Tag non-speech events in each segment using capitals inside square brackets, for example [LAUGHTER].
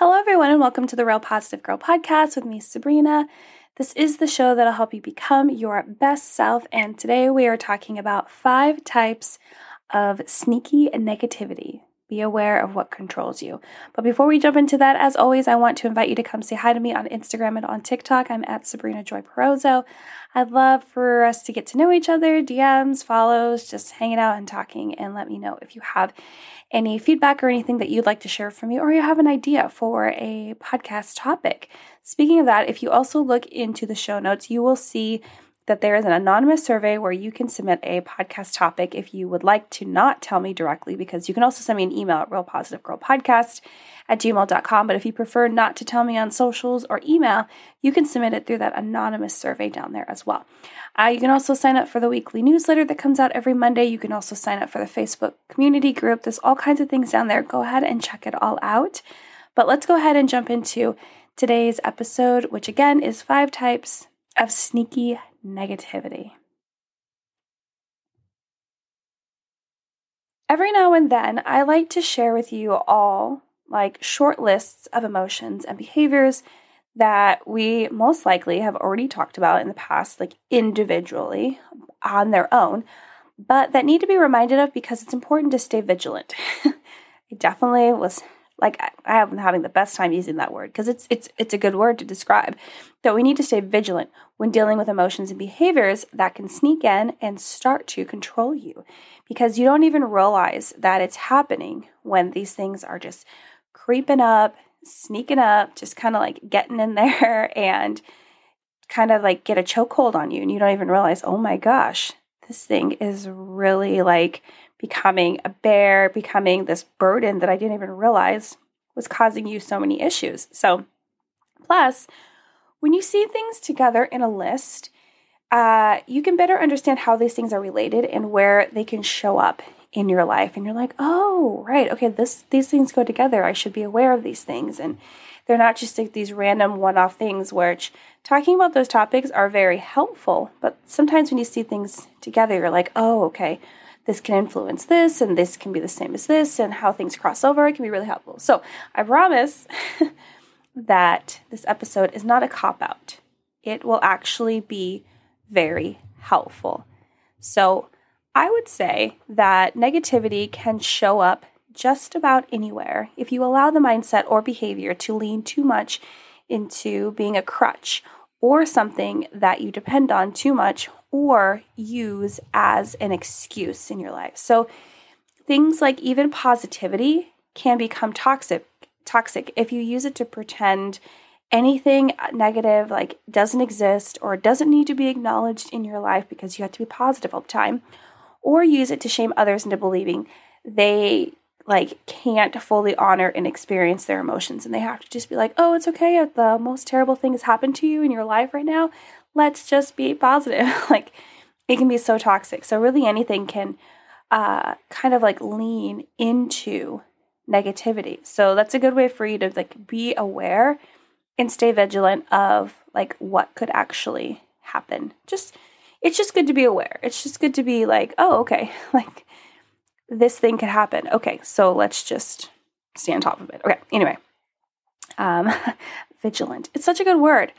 Hello, everyone, and welcome to the Real Positive Girl podcast with me, Sabrina. This is the show that'll help you become your best self, and today we are talking about five types of sneaky negativity. Be aware of what controls you. But before we jump into that, as always, I want to invite you to come say hi to me on Instagram and on TikTok. I'm at Sabrina Joy Perozzo. I'd love for us to get to know each other, DMs, follows, just hanging out and talking, and let me know if you have any feedback or anything that you'd like to share from me, or you have an idea for a podcast topic. Speaking of that, if you also look into the show notes, you will see that there is an anonymous survey where you can submit a podcast topic if you would like to not tell me directly, because you can also send me an email at realpositivegirlpodcast at gmail.com. But if you prefer not to tell me on socials or email, you can submit it through that anonymous survey down there as well. Uh, you can also sign up for the weekly newsletter that comes out every Monday. You can also sign up for the Facebook community group. There's all kinds of things down there. Go ahead and check it all out. But let's go ahead and jump into today's episode, which again is five types of sneaky negativity. Every now and then, I like to share with you all like short lists of emotions and behaviors that we most likely have already talked about in the past, like individually on their own, but that need to be reminded of because it's important to stay vigilant. [LAUGHS] I definitely was like I been having the best time using that word because it's it's it's a good word to describe. That we need to stay vigilant when dealing with emotions and behaviors that can sneak in and start to control you because you don't even realize that it's happening when these things are just creeping up, sneaking up, just kind of like getting in [LAUGHS] there and kind of like get a chokehold on you and you don't even realize, "Oh my gosh, this thing is really like becoming a bear, becoming this burden that I didn't even realize was causing you so many issues. So, plus, when you see things together in a list, uh, you can better understand how these things are related and where they can show up in your life. And you're like, oh, right, okay, this these things go together. I should be aware of these things, and they're not just like these random one-off things. Which talking about those topics are very helpful, but sometimes when you see things together, you're like, oh, okay this can influence this and this can be the same as this and how things cross over it can be really helpful. So I promise [LAUGHS] that this episode is not a cop out. It will actually be very helpful. So I would say that negativity can show up just about anywhere if you allow the mindset or behavior to lean too much into being a crutch or something that you depend on too much or use as an excuse in your life. So things like even positivity can become toxic toxic. If you use it to pretend anything negative like doesn't exist or doesn't need to be acknowledged in your life because you have to be positive all the time or use it to shame others into believing they like can't fully honor and experience their emotions and they have to just be like oh it's okay. The most terrible thing has happened to you in your life right now let's just be positive [LAUGHS] like it can be so toxic so really anything can uh, kind of like lean into negativity so that's a good way for you to like be aware and stay vigilant of like what could actually happen just it's just good to be aware it's just good to be like oh okay [LAUGHS] like this thing could happen. Okay, so let's just stay on top of it. Okay, anyway. Um, [LAUGHS] vigilant. It's such a good word.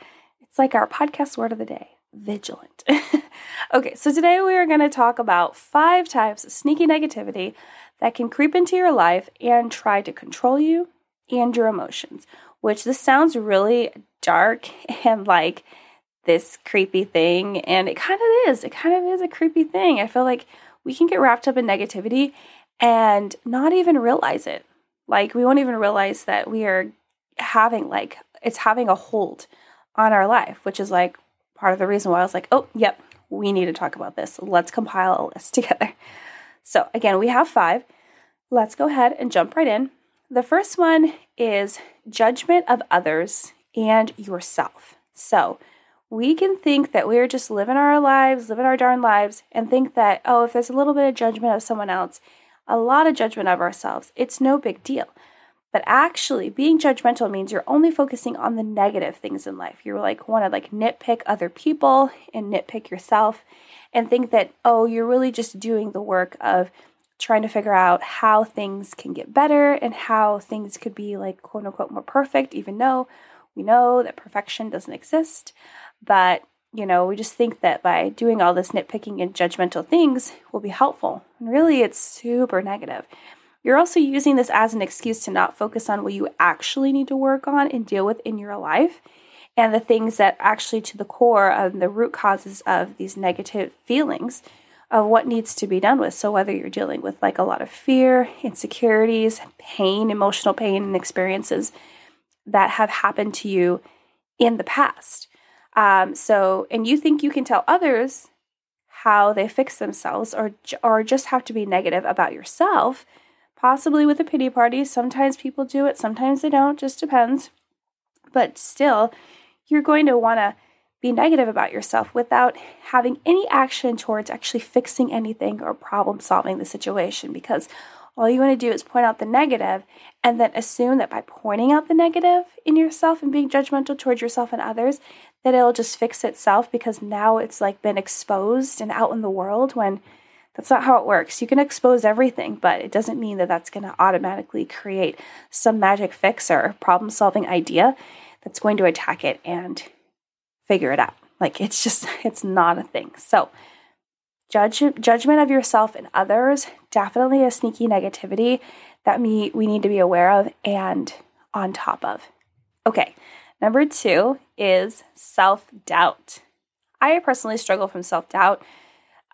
It's like our podcast word of the day vigilant. [LAUGHS] okay, so today we are going to talk about five types of sneaky negativity that can creep into your life and try to control you and your emotions, which this sounds really dark [LAUGHS] and like this creepy thing. And it kind of is. It kind of is a creepy thing. I feel like we can get wrapped up in negativity and not even realize it. Like we won't even realize that we are having like it's having a hold on our life, which is like part of the reason why I was like, oh, yep, we need to talk about this. Let's compile a list [LAUGHS] together. So, again, we have five. Let's go ahead and jump right in. The first one is judgment of others and yourself. So, we can think that we're just living our lives, living our darn lives, and think that, oh, if there's a little bit of judgment of someone else, a lot of judgment of ourselves, it's no big deal. But actually, being judgmental means you're only focusing on the negative things in life. You're like, want to like nitpick other people and nitpick yourself and think that, oh, you're really just doing the work of trying to figure out how things can get better and how things could be like quote unquote more perfect, even though we know that perfection doesn't exist. But, you know, we just think that by doing all this nitpicking and judgmental things will be helpful. And really, it's super negative. You're also using this as an excuse to not focus on what you actually need to work on and deal with in your life and the things that actually to the core of the root causes of these negative feelings of what needs to be done with. So, whether you're dealing with like a lot of fear, insecurities, pain, emotional pain, and experiences that have happened to you in the past. Um, so, and you think you can tell others how they fix themselves or, or just have to be negative about yourself, possibly with a pity party. Sometimes people do it, sometimes they don't, just depends. But still, you're going to want to be negative about yourself without having any action towards actually fixing anything or problem solving the situation because all you want to do is point out the negative and then assume that by pointing out the negative in yourself and being judgmental towards yourself and others that it'll just fix itself because now it's like been exposed and out in the world when that's not how it works. You can expose everything, but it doesn't mean that that's going to automatically create some magic fix or problem solving idea that's going to attack it and figure it out. Like it's just [LAUGHS] it's not a thing. So judge judgment of yourself and others definitely a sneaky negativity that we need to be aware of and on top of. Okay, number two is self doubt. I personally struggle from self doubt,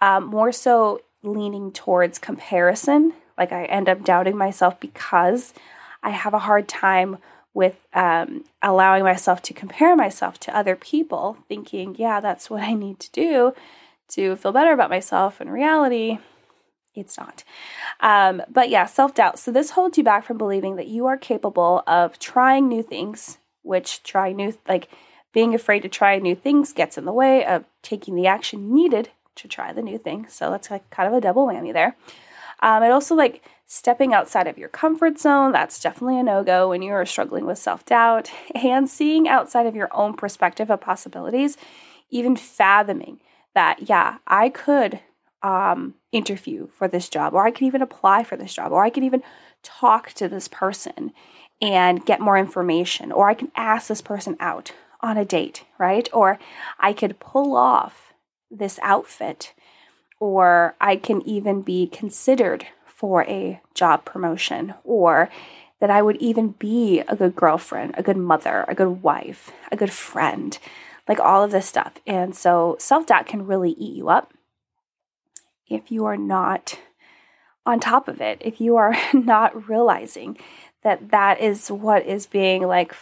um, more so leaning towards comparison. Like I end up doubting myself because I have a hard time with um, allowing myself to compare myself to other people, thinking, yeah, that's what I need to do to feel better about myself. In reality, it's not. Um, but yeah, self doubt. So this holds you back from believing that you are capable of trying new things, which trying new, like being afraid to try new things gets in the way of taking the action needed to try the new thing. So that's like kind of a double whammy there. Um, it also like stepping outside of your comfort zone. That's definitely a no go when you are struggling with self doubt [LAUGHS] and seeing outside of your own perspective of possibilities, even fathoming that, yeah, I could um, interview for this job, or I could even apply for this job, or I could even talk to this person and get more information, or I can ask this person out on a date, right? Or I could pull off this outfit or I can even be considered for a job promotion, or that I would even be a good girlfriend, a good mother, a good wife, a good friend, like all of this stuff. And so self doubt can really eat you up if you are not on top of it, if you are [LAUGHS] not realizing that that is what is being like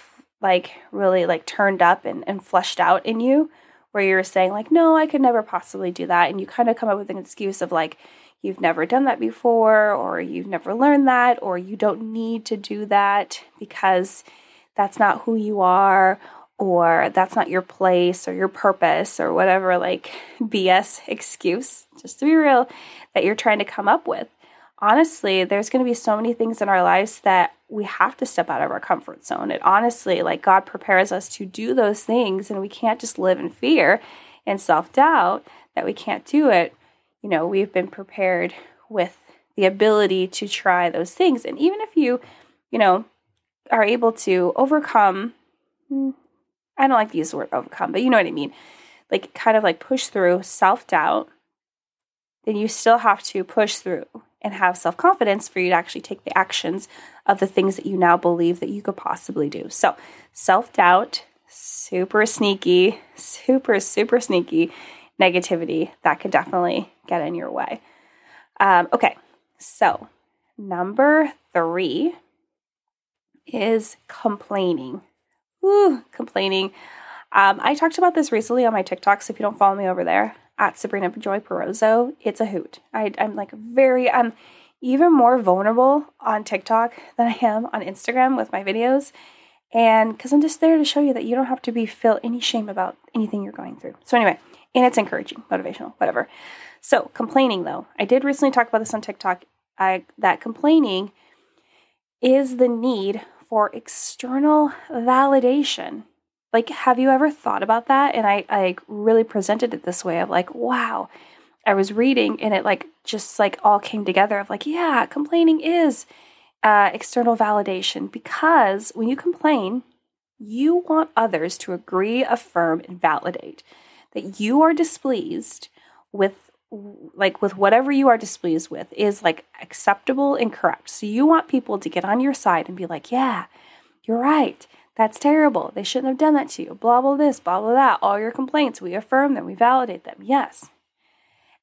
like really like turned up and, and flushed out in you where you're saying like no i could never possibly do that and you kind of come up with an excuse of like you've never done that before or you've never learned that or you don't need to do that because that's not who you are or that's not your place or your purpose or whatever like [LAUGHS] bs excuse just to be real that you're trying to come up with. Honestly, there's going to be so many things in our lives that we have to step out of our comfort zone. It honestly, like God prepares us to do those things, and we can't just live in fear and self doubt that we can't do it. You know, we've been prepared with the ability to try those things. And even if you, you know, are able to overcome, hmm, I don't like to use the word overcome, but you know what I mean, like kind of like push through self doubt, then you still have to push through and have self confidence for you to actually take the actions of the things that you now believe that you could possibly do. So, self doubt, super sneaky, super, super sneaky negativity that could definitely get in your way. Um, okay, so number three is complaining. Ooh, complaining. Um, I talked about this recently on my TikTok, so if you don't follow me over there, at Sabrina Joy Perozo, it's a hoot. I, I'm like very, I'm even more vulnerable on TikTok than I am on Instagram with my videos. And because I'm just there to show you that you don't have to be feel any shame about anything you're going through. So anyway, and it's encouraging, motivational, whatever. So complaining though, I did recently talk about this on TikTok. I that complaining is the need for external validation like, have you ever thought about that? And I, I really presented it this way of like, wow, I was reading and it like just like all came together of like, yeah, complaining is uh, external validation because when you complain, you want others to agree, affirm, and validate that you are displeased with like with whatever you are displeased with is like acceptable and correct. So you want people to get on your side and be like, "Yeah, you're right. That's terrible. They shouldn't have done that to you. Blah blah this, blah blah that. All your complaints, we affirm them, we validate them. Yes."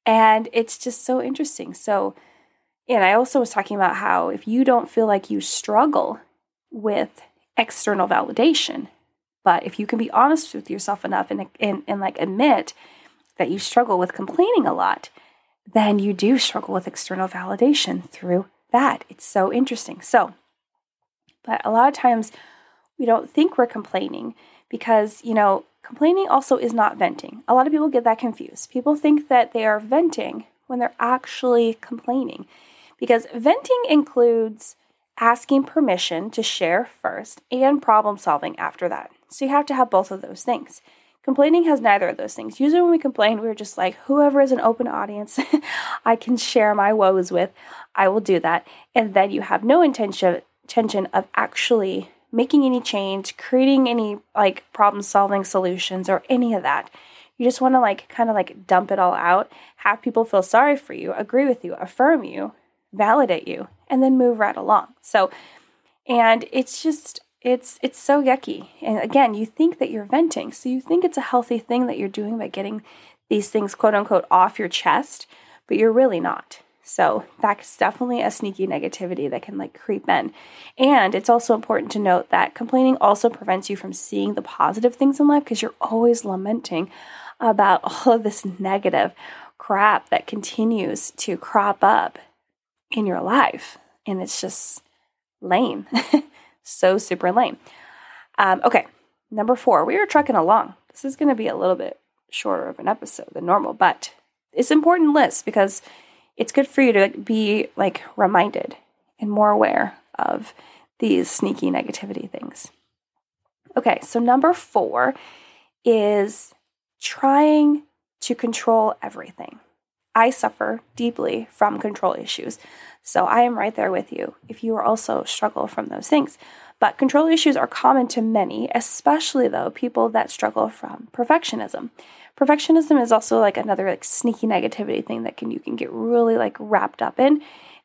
And it's just so interesting. So, and I also was talking about how if you don't feel like you struggle with external validation, but if you can be honest with yourself enough and, and, and like admit that you struggle with complaining a lot, then you do struggle with external validation through that. It's so interesting. So, but a lot of times we don't think we're complaining because, you know, complaining also is not venting. A lot of people get that confused. People think that they are venting when they're actually complaining because venting includes asking permission to share first and problem solving after that. So you have to have both of those things. Complaining has neither of those things. Usually, when we complain, we're just like, whoever is an open audience [LAUGHS] I can share my woes with, I will do that. And then you have no intention, intention of actually making any change, creating any like problem solving solutions or any of that. You just want to like kind of like dump it all out, have people feel sorry for you, agree with you, affirm you, validate you, and then move right along. So, and it's just it's it's so yucky. And again, you think that you're venting. So you think it's a healthy thing that you're doing by getting these things quote unquote off your chest, but you're really not. So that's definitely a sneaky negativity that can like creep in. And it's also important to note that complaining also prevents you from seeing the positive things in life because you're always lamenting about [LAUGHS] all of this negative crap that continues to crop up in your life. And it's just lame. [LAUGHS] So super lame. Um, okay, number four, we are trucking along. This is going to be a little bit shorter of an episode than normal, but it's important list because it's good for you to be like reminded and more aware of these sneaky negativity things. Okay, so number four is trying to control everything. I suffer deeply from control issues. So I am right there with you if you also struggle from those things. But control issues are common to many, especially though people that struggle from perfectionism. Perfectionism is also like another like sneaky negativity thing that can you can get really like wrapped up in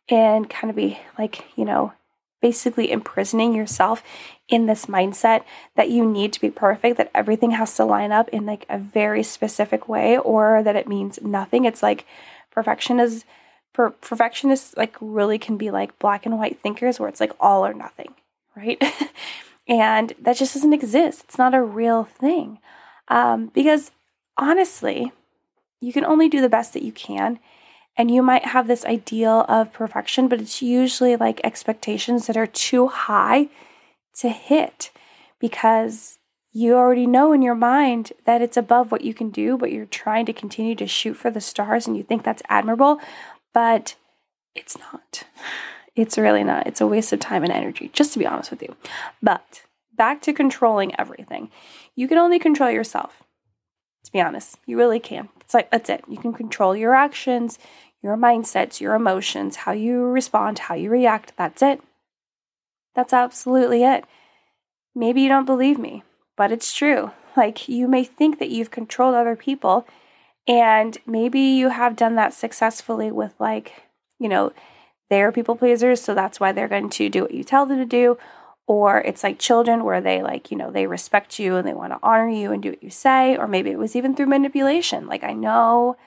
and kind of be like, you know, basically imprisoning yourself in this mindset that you need to be perfect, that everything has to line up in like a very specific way or that it means nothing. It's like perfection is per- perfectionists like really can be like black and white thinkers where it's like all or nothing, right? [LAUGHS] and that just doesn't exist. It's not a real thing. Um, because honestly, you can only do the best that you can. And you might have this ideal of perfection, but it's usually like expectations that are too high to hit because you already know in your mind that it's above what you can do, but you're trying to continue to shoot for the stars and you think that's admirable but it's not. It's really not. It's a waste of time and energy, just to be honest with you. But back to controlling everything. You can only control yourself. Be honest, you really can. It's like that's it. You can control your actions, your mindsets, your emotions, how you respond, how you react. That's it. That's absolutely it. Maybe you don't believe me, but it's true. Like you may think that you've controlled other people and maybe you have done that successfully with, like, you know, they're people pleasers, so that's why they're going to do what you tell them to do. Or it's like children where they, like, you know, they respect you and they want to honor you and do what you say. Or maybe it was even through manipulation. Like, I know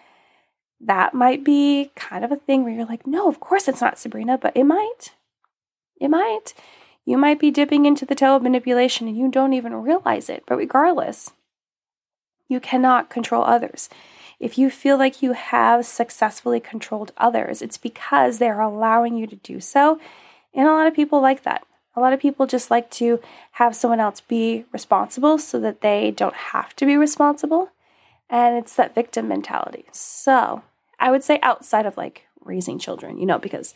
that might be kind of a thing where you're like, no, of course it's not Sabrina, but it might. It might. You might be dipping into the toe of manipulation and you don't even realize it. But regardless, you cannot control others. If you feel like you have successfully controlled others, it's because they're allowing you to do so. And a lot of people like that. A lot of people just like to have someone else be responsible so that they don't have to be responsible. And it's that victim mentality. So I would say outside of like raising children, you know, because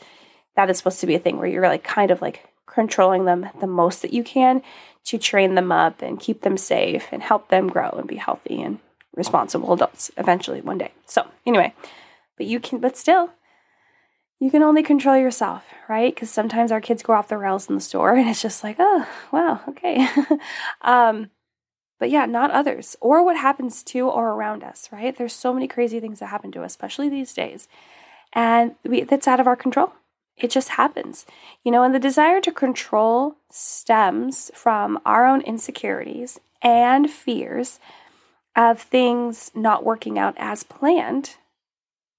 that is supposed to be a thing where you're like kind of like controlling them the most that you can to train them up and keep them safe and help them grow and be healthy and responsible adults eventually one day. So, anyway, But you can, but still, you can only control yourself, right? Because sometimes our kids go off the rails in the store and it's just like, oh, wow, okay. [LAUGHS] um, but yeah, not others or what happens to or around us, right? There's so many crazy things that happen to us, especially these days. And we, that's out of our control. It just happens. You know, and the desire to control stems from our own insecurities and fears of things not working out as planned,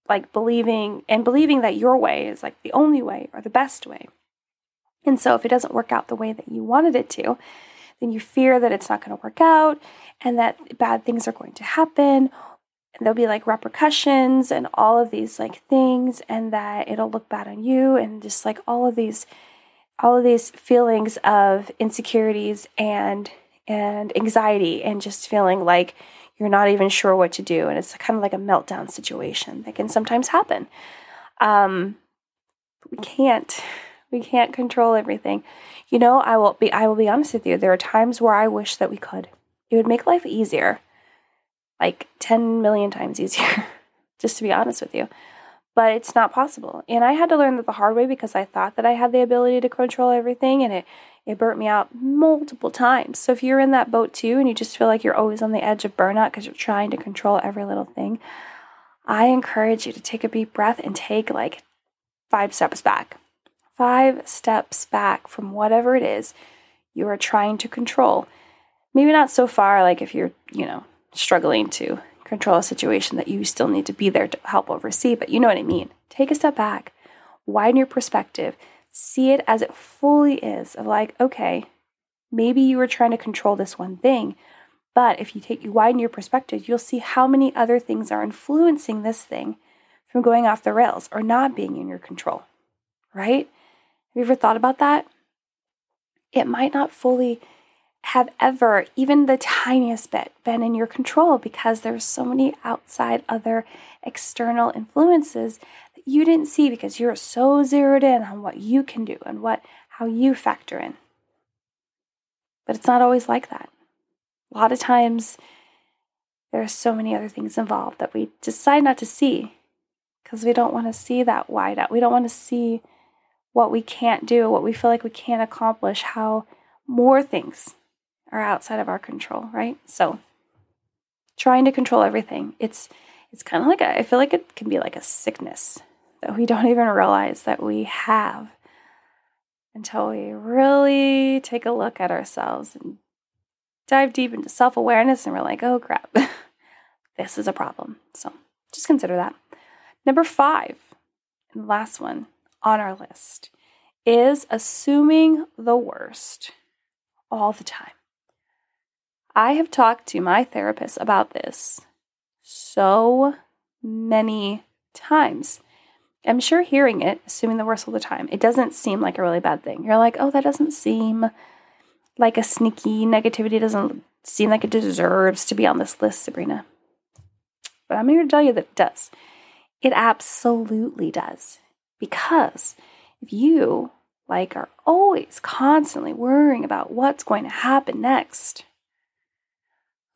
like believing and believing that your way is like the only way or the best way. And so if it doesn't work out the way that you wanted it to, then you fear that it's not going to work out and that bad things are going to happen. And there'll be like repercussions and all of these like things, and that it'll look bad on you, and just like all of these, all of these feelings of insecurities and and anxiety, and just feeling like you're not even sure what to do, and it's kind of like a meltdown situation that can sometimes happen. Um, we can't [LAUGHS] we can't control everything. You know, I will be I will be honest with you. There are times where I wish that we could. It would make life easier. Like 10 million times easier, [LAUGHS] just to be honest with you. But it's not possible. And I had to learn that the hard way because I thought that I had the ability to control everything and it it burnt me out multiple times. So if you're in that boat too and you just feel like you're always on the edge of burnout because you're trying to control every little thing, I encourage you to take a deep breath and take like five steps back five steps back from whatever it is you are trying to control. Maybe not so far, like if you're, you know, struggling to control a situation that you still need to be there to help oversee, but you know what I mean. Take a step back, widen your perspective, see it as it fully is of like, okay, maybe you were trying to control this one thing, but if you take you widen your perspective, you'll see how many other things are influencing this thing from going off the rails or not being in your control. Right? Have you ever thought about that? It might not fully have ever, even the tiniest bit, been in your control because there's so many outside other external influences that you didn't see because you're so zeroed in on what you can do and what how you factor in. But it's not always like that. A lot of times there are so many other things involved that we decide not to see because we don't want to see that wide out. We don't want to see what we can't do, what we feel like we can't accomplish, how more things are outside of our control, right? So trying to control everything. It's it's kind of like a, I feel like it can be like a sickness that we [LAUGHS] don't even realize that we have until we really take a look at ourselves and dive deep into self-awareness and we're like, "Oh crap. [LAUGHS] this is a problem." So, just consider that. Number 5, and last one, on our list is assuming the worst all the time. I have talked to my therapist about this so many times. I'm sure hearing it, assuming the worst all the time, it doesn't seem like a really bad thing. You're like, oh, that doesn't seem like a sneaky negativity. Doesn't seem like it deserves to be on this list, Sabrina. But I'm here to tell you that it does. It absolutely does. Because if you, like, are always constantly worrying about what's going to happen next,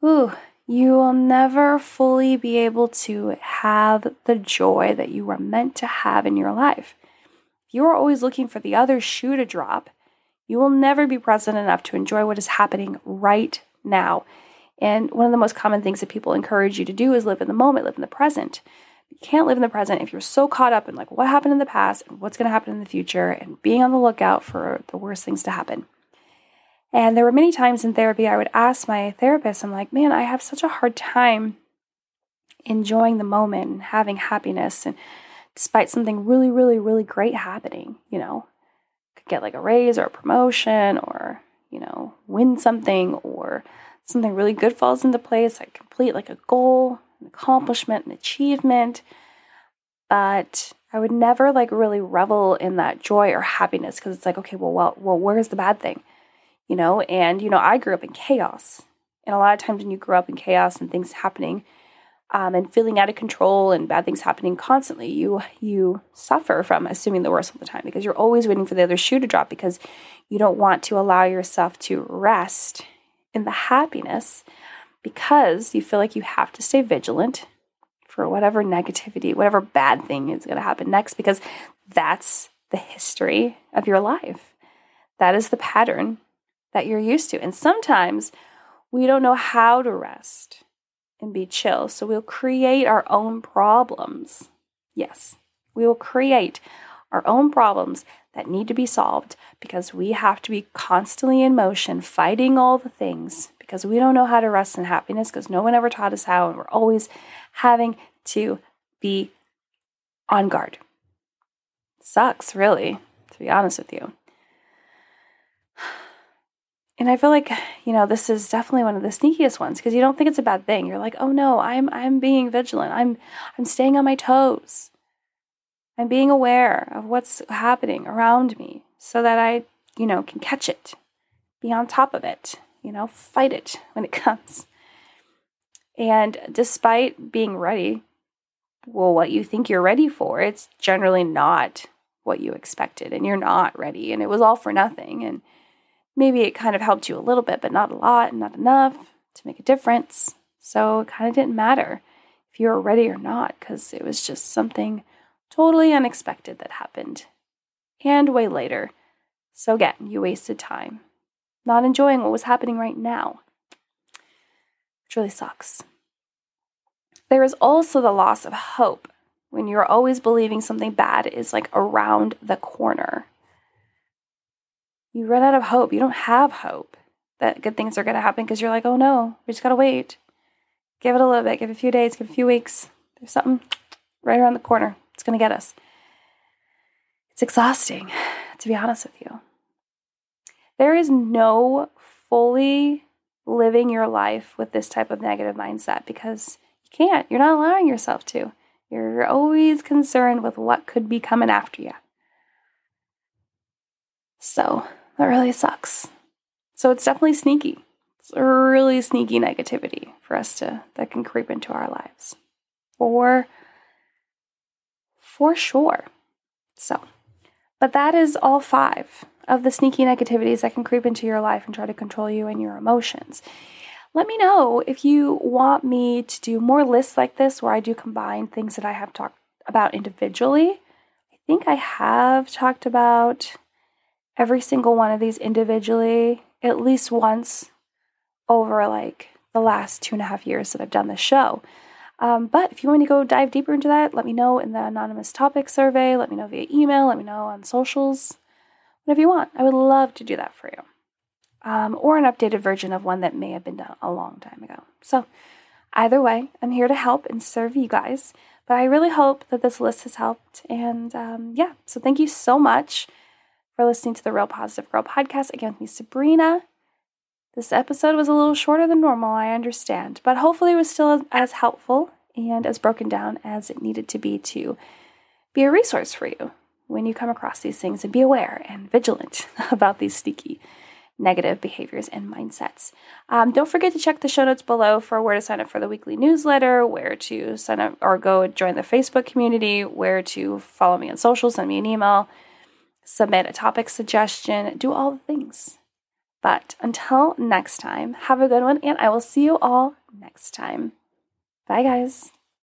ooh, you will never fully be able to have the joy that you were meant to have in your life. If you are always looking for the other shoe to drop, you will never be present enough to enjoy what is happening right now. And one of the most common things that people encourage you to do is live in the moment, live in the present. You can't live in the present if you're so caught up in like what happened in the past and what's going to happen in the future and being on the lookout for the worst things to happen. And there were many times in therapy I would ask my therapist, I'm like, man, I have such a hard time enjoying the moment and having happiness and despite something really, really, really great happening, you know, could get like a raise or a promotion or, you know, win something or something really good falls into place, I complete like a goal an accomplishment, an achievement. But I would never like really revel in that joy or happiness because it's like, okay, well, well, well, where's the bad thing? You know, and you know, I grew up in chaos. And a lot of times when you grow up in chaos and things happening um, and feeling out of control and bad things happening constantly, you you suffer from assuming the worst all the time because you're always waiting for the other shoe to drop because you don't want to allow yourself to rest in the happiness because you feel like you have to stay vigilant for whatever negativity, whatever bad thing is going to happen next, because that's the history of your life. That is the pattern that you're used to. And sometimes we don't know how to rest and be chill. So we'll create our own problems. Yes, we will create our own problems that need to be solved because we have to be constantly in motion, fighting all the things because we don't know how to rest in happiness because no one ever taught us how, and we're always having to be on guard. sucks, really, to be honest with you. And I feel like, you know, this is definitely one of the sneakiest ones because you don't think it's a bad thing. You're like, "Oh no, I'm I'm being vigilant. I'm I'm staying on my toes. I'm being aware of what's happening around me so that I, you know, can catch it. Be on top of it, you know, fight it [LAUGHS] when it comes." And despite being ready, well, what you think you're ready for, it's generally not what you expected and you're not ready and it was all for nothing and maybe it kind of helped you a little bit, but not a lot and not enough to make a difference. So it kind of didn't matter if you were ready or not because it was just something totally unexpected that happened and way later. So again, you wasted time not enjoying what was happening right now, which really sucks. There is also the loss of hope when you're always believing something bad is like around the corner you run out of hope. You don't have hope that good things are going to happen because you're like, oh no, we just got to wait. Give it a little bit, give it a few days, give it a few weeks. There's something right around the corner. It's going to get us. It's exhausting, to be honest with you. There is no fully living your life with this type of negative mindset because you can't. You're not allowing yourself to. You're always concerned with what could be coming after you. So, that really sucks. So it's definitely sneaky. It's a really sneaky negativity for us to that can creep into our lives. For for sure. So, but that is all five of the sneaky negativities that can creep into your life and try to control you and your emotions. Let me know if you want me to do more lists like this where I do combine things that I have talked about individually. I think I have talked about every single one of these individually at least once over like the last two and a half years that I've done this show. Um, but if you want to go dive deeper into that, let me know in the anonymous topic survey. Let me know via email. Let me know on socials. Whatever you want. I would love to do that for you. Um, or an updated version of one that may have been done a long time ago. So, either way, I'm here to help and serve you guys. But I really hope that this list has helped. And um, yeah, so thank you so much for listening to the Real Positive Girl podcast. Again, with me, Sabrina. This episode was a little shorter than normal, I understand, but hopefully it was still as helpful and as broken down as it needed to be to be a resource for you when you come across these things and be aware and vigilant [LAUGHS] about these sneaky negative behaviors and mindsets. Um, don't forget to check the show notes below for where to sign up for the weekly newsletter, where to sign up or go join the Facebook community, where to follow me on social, send me an email submit a topic suggestion, do all the things. But until next time, have a good one, and I will see you all next time. Bye, guys.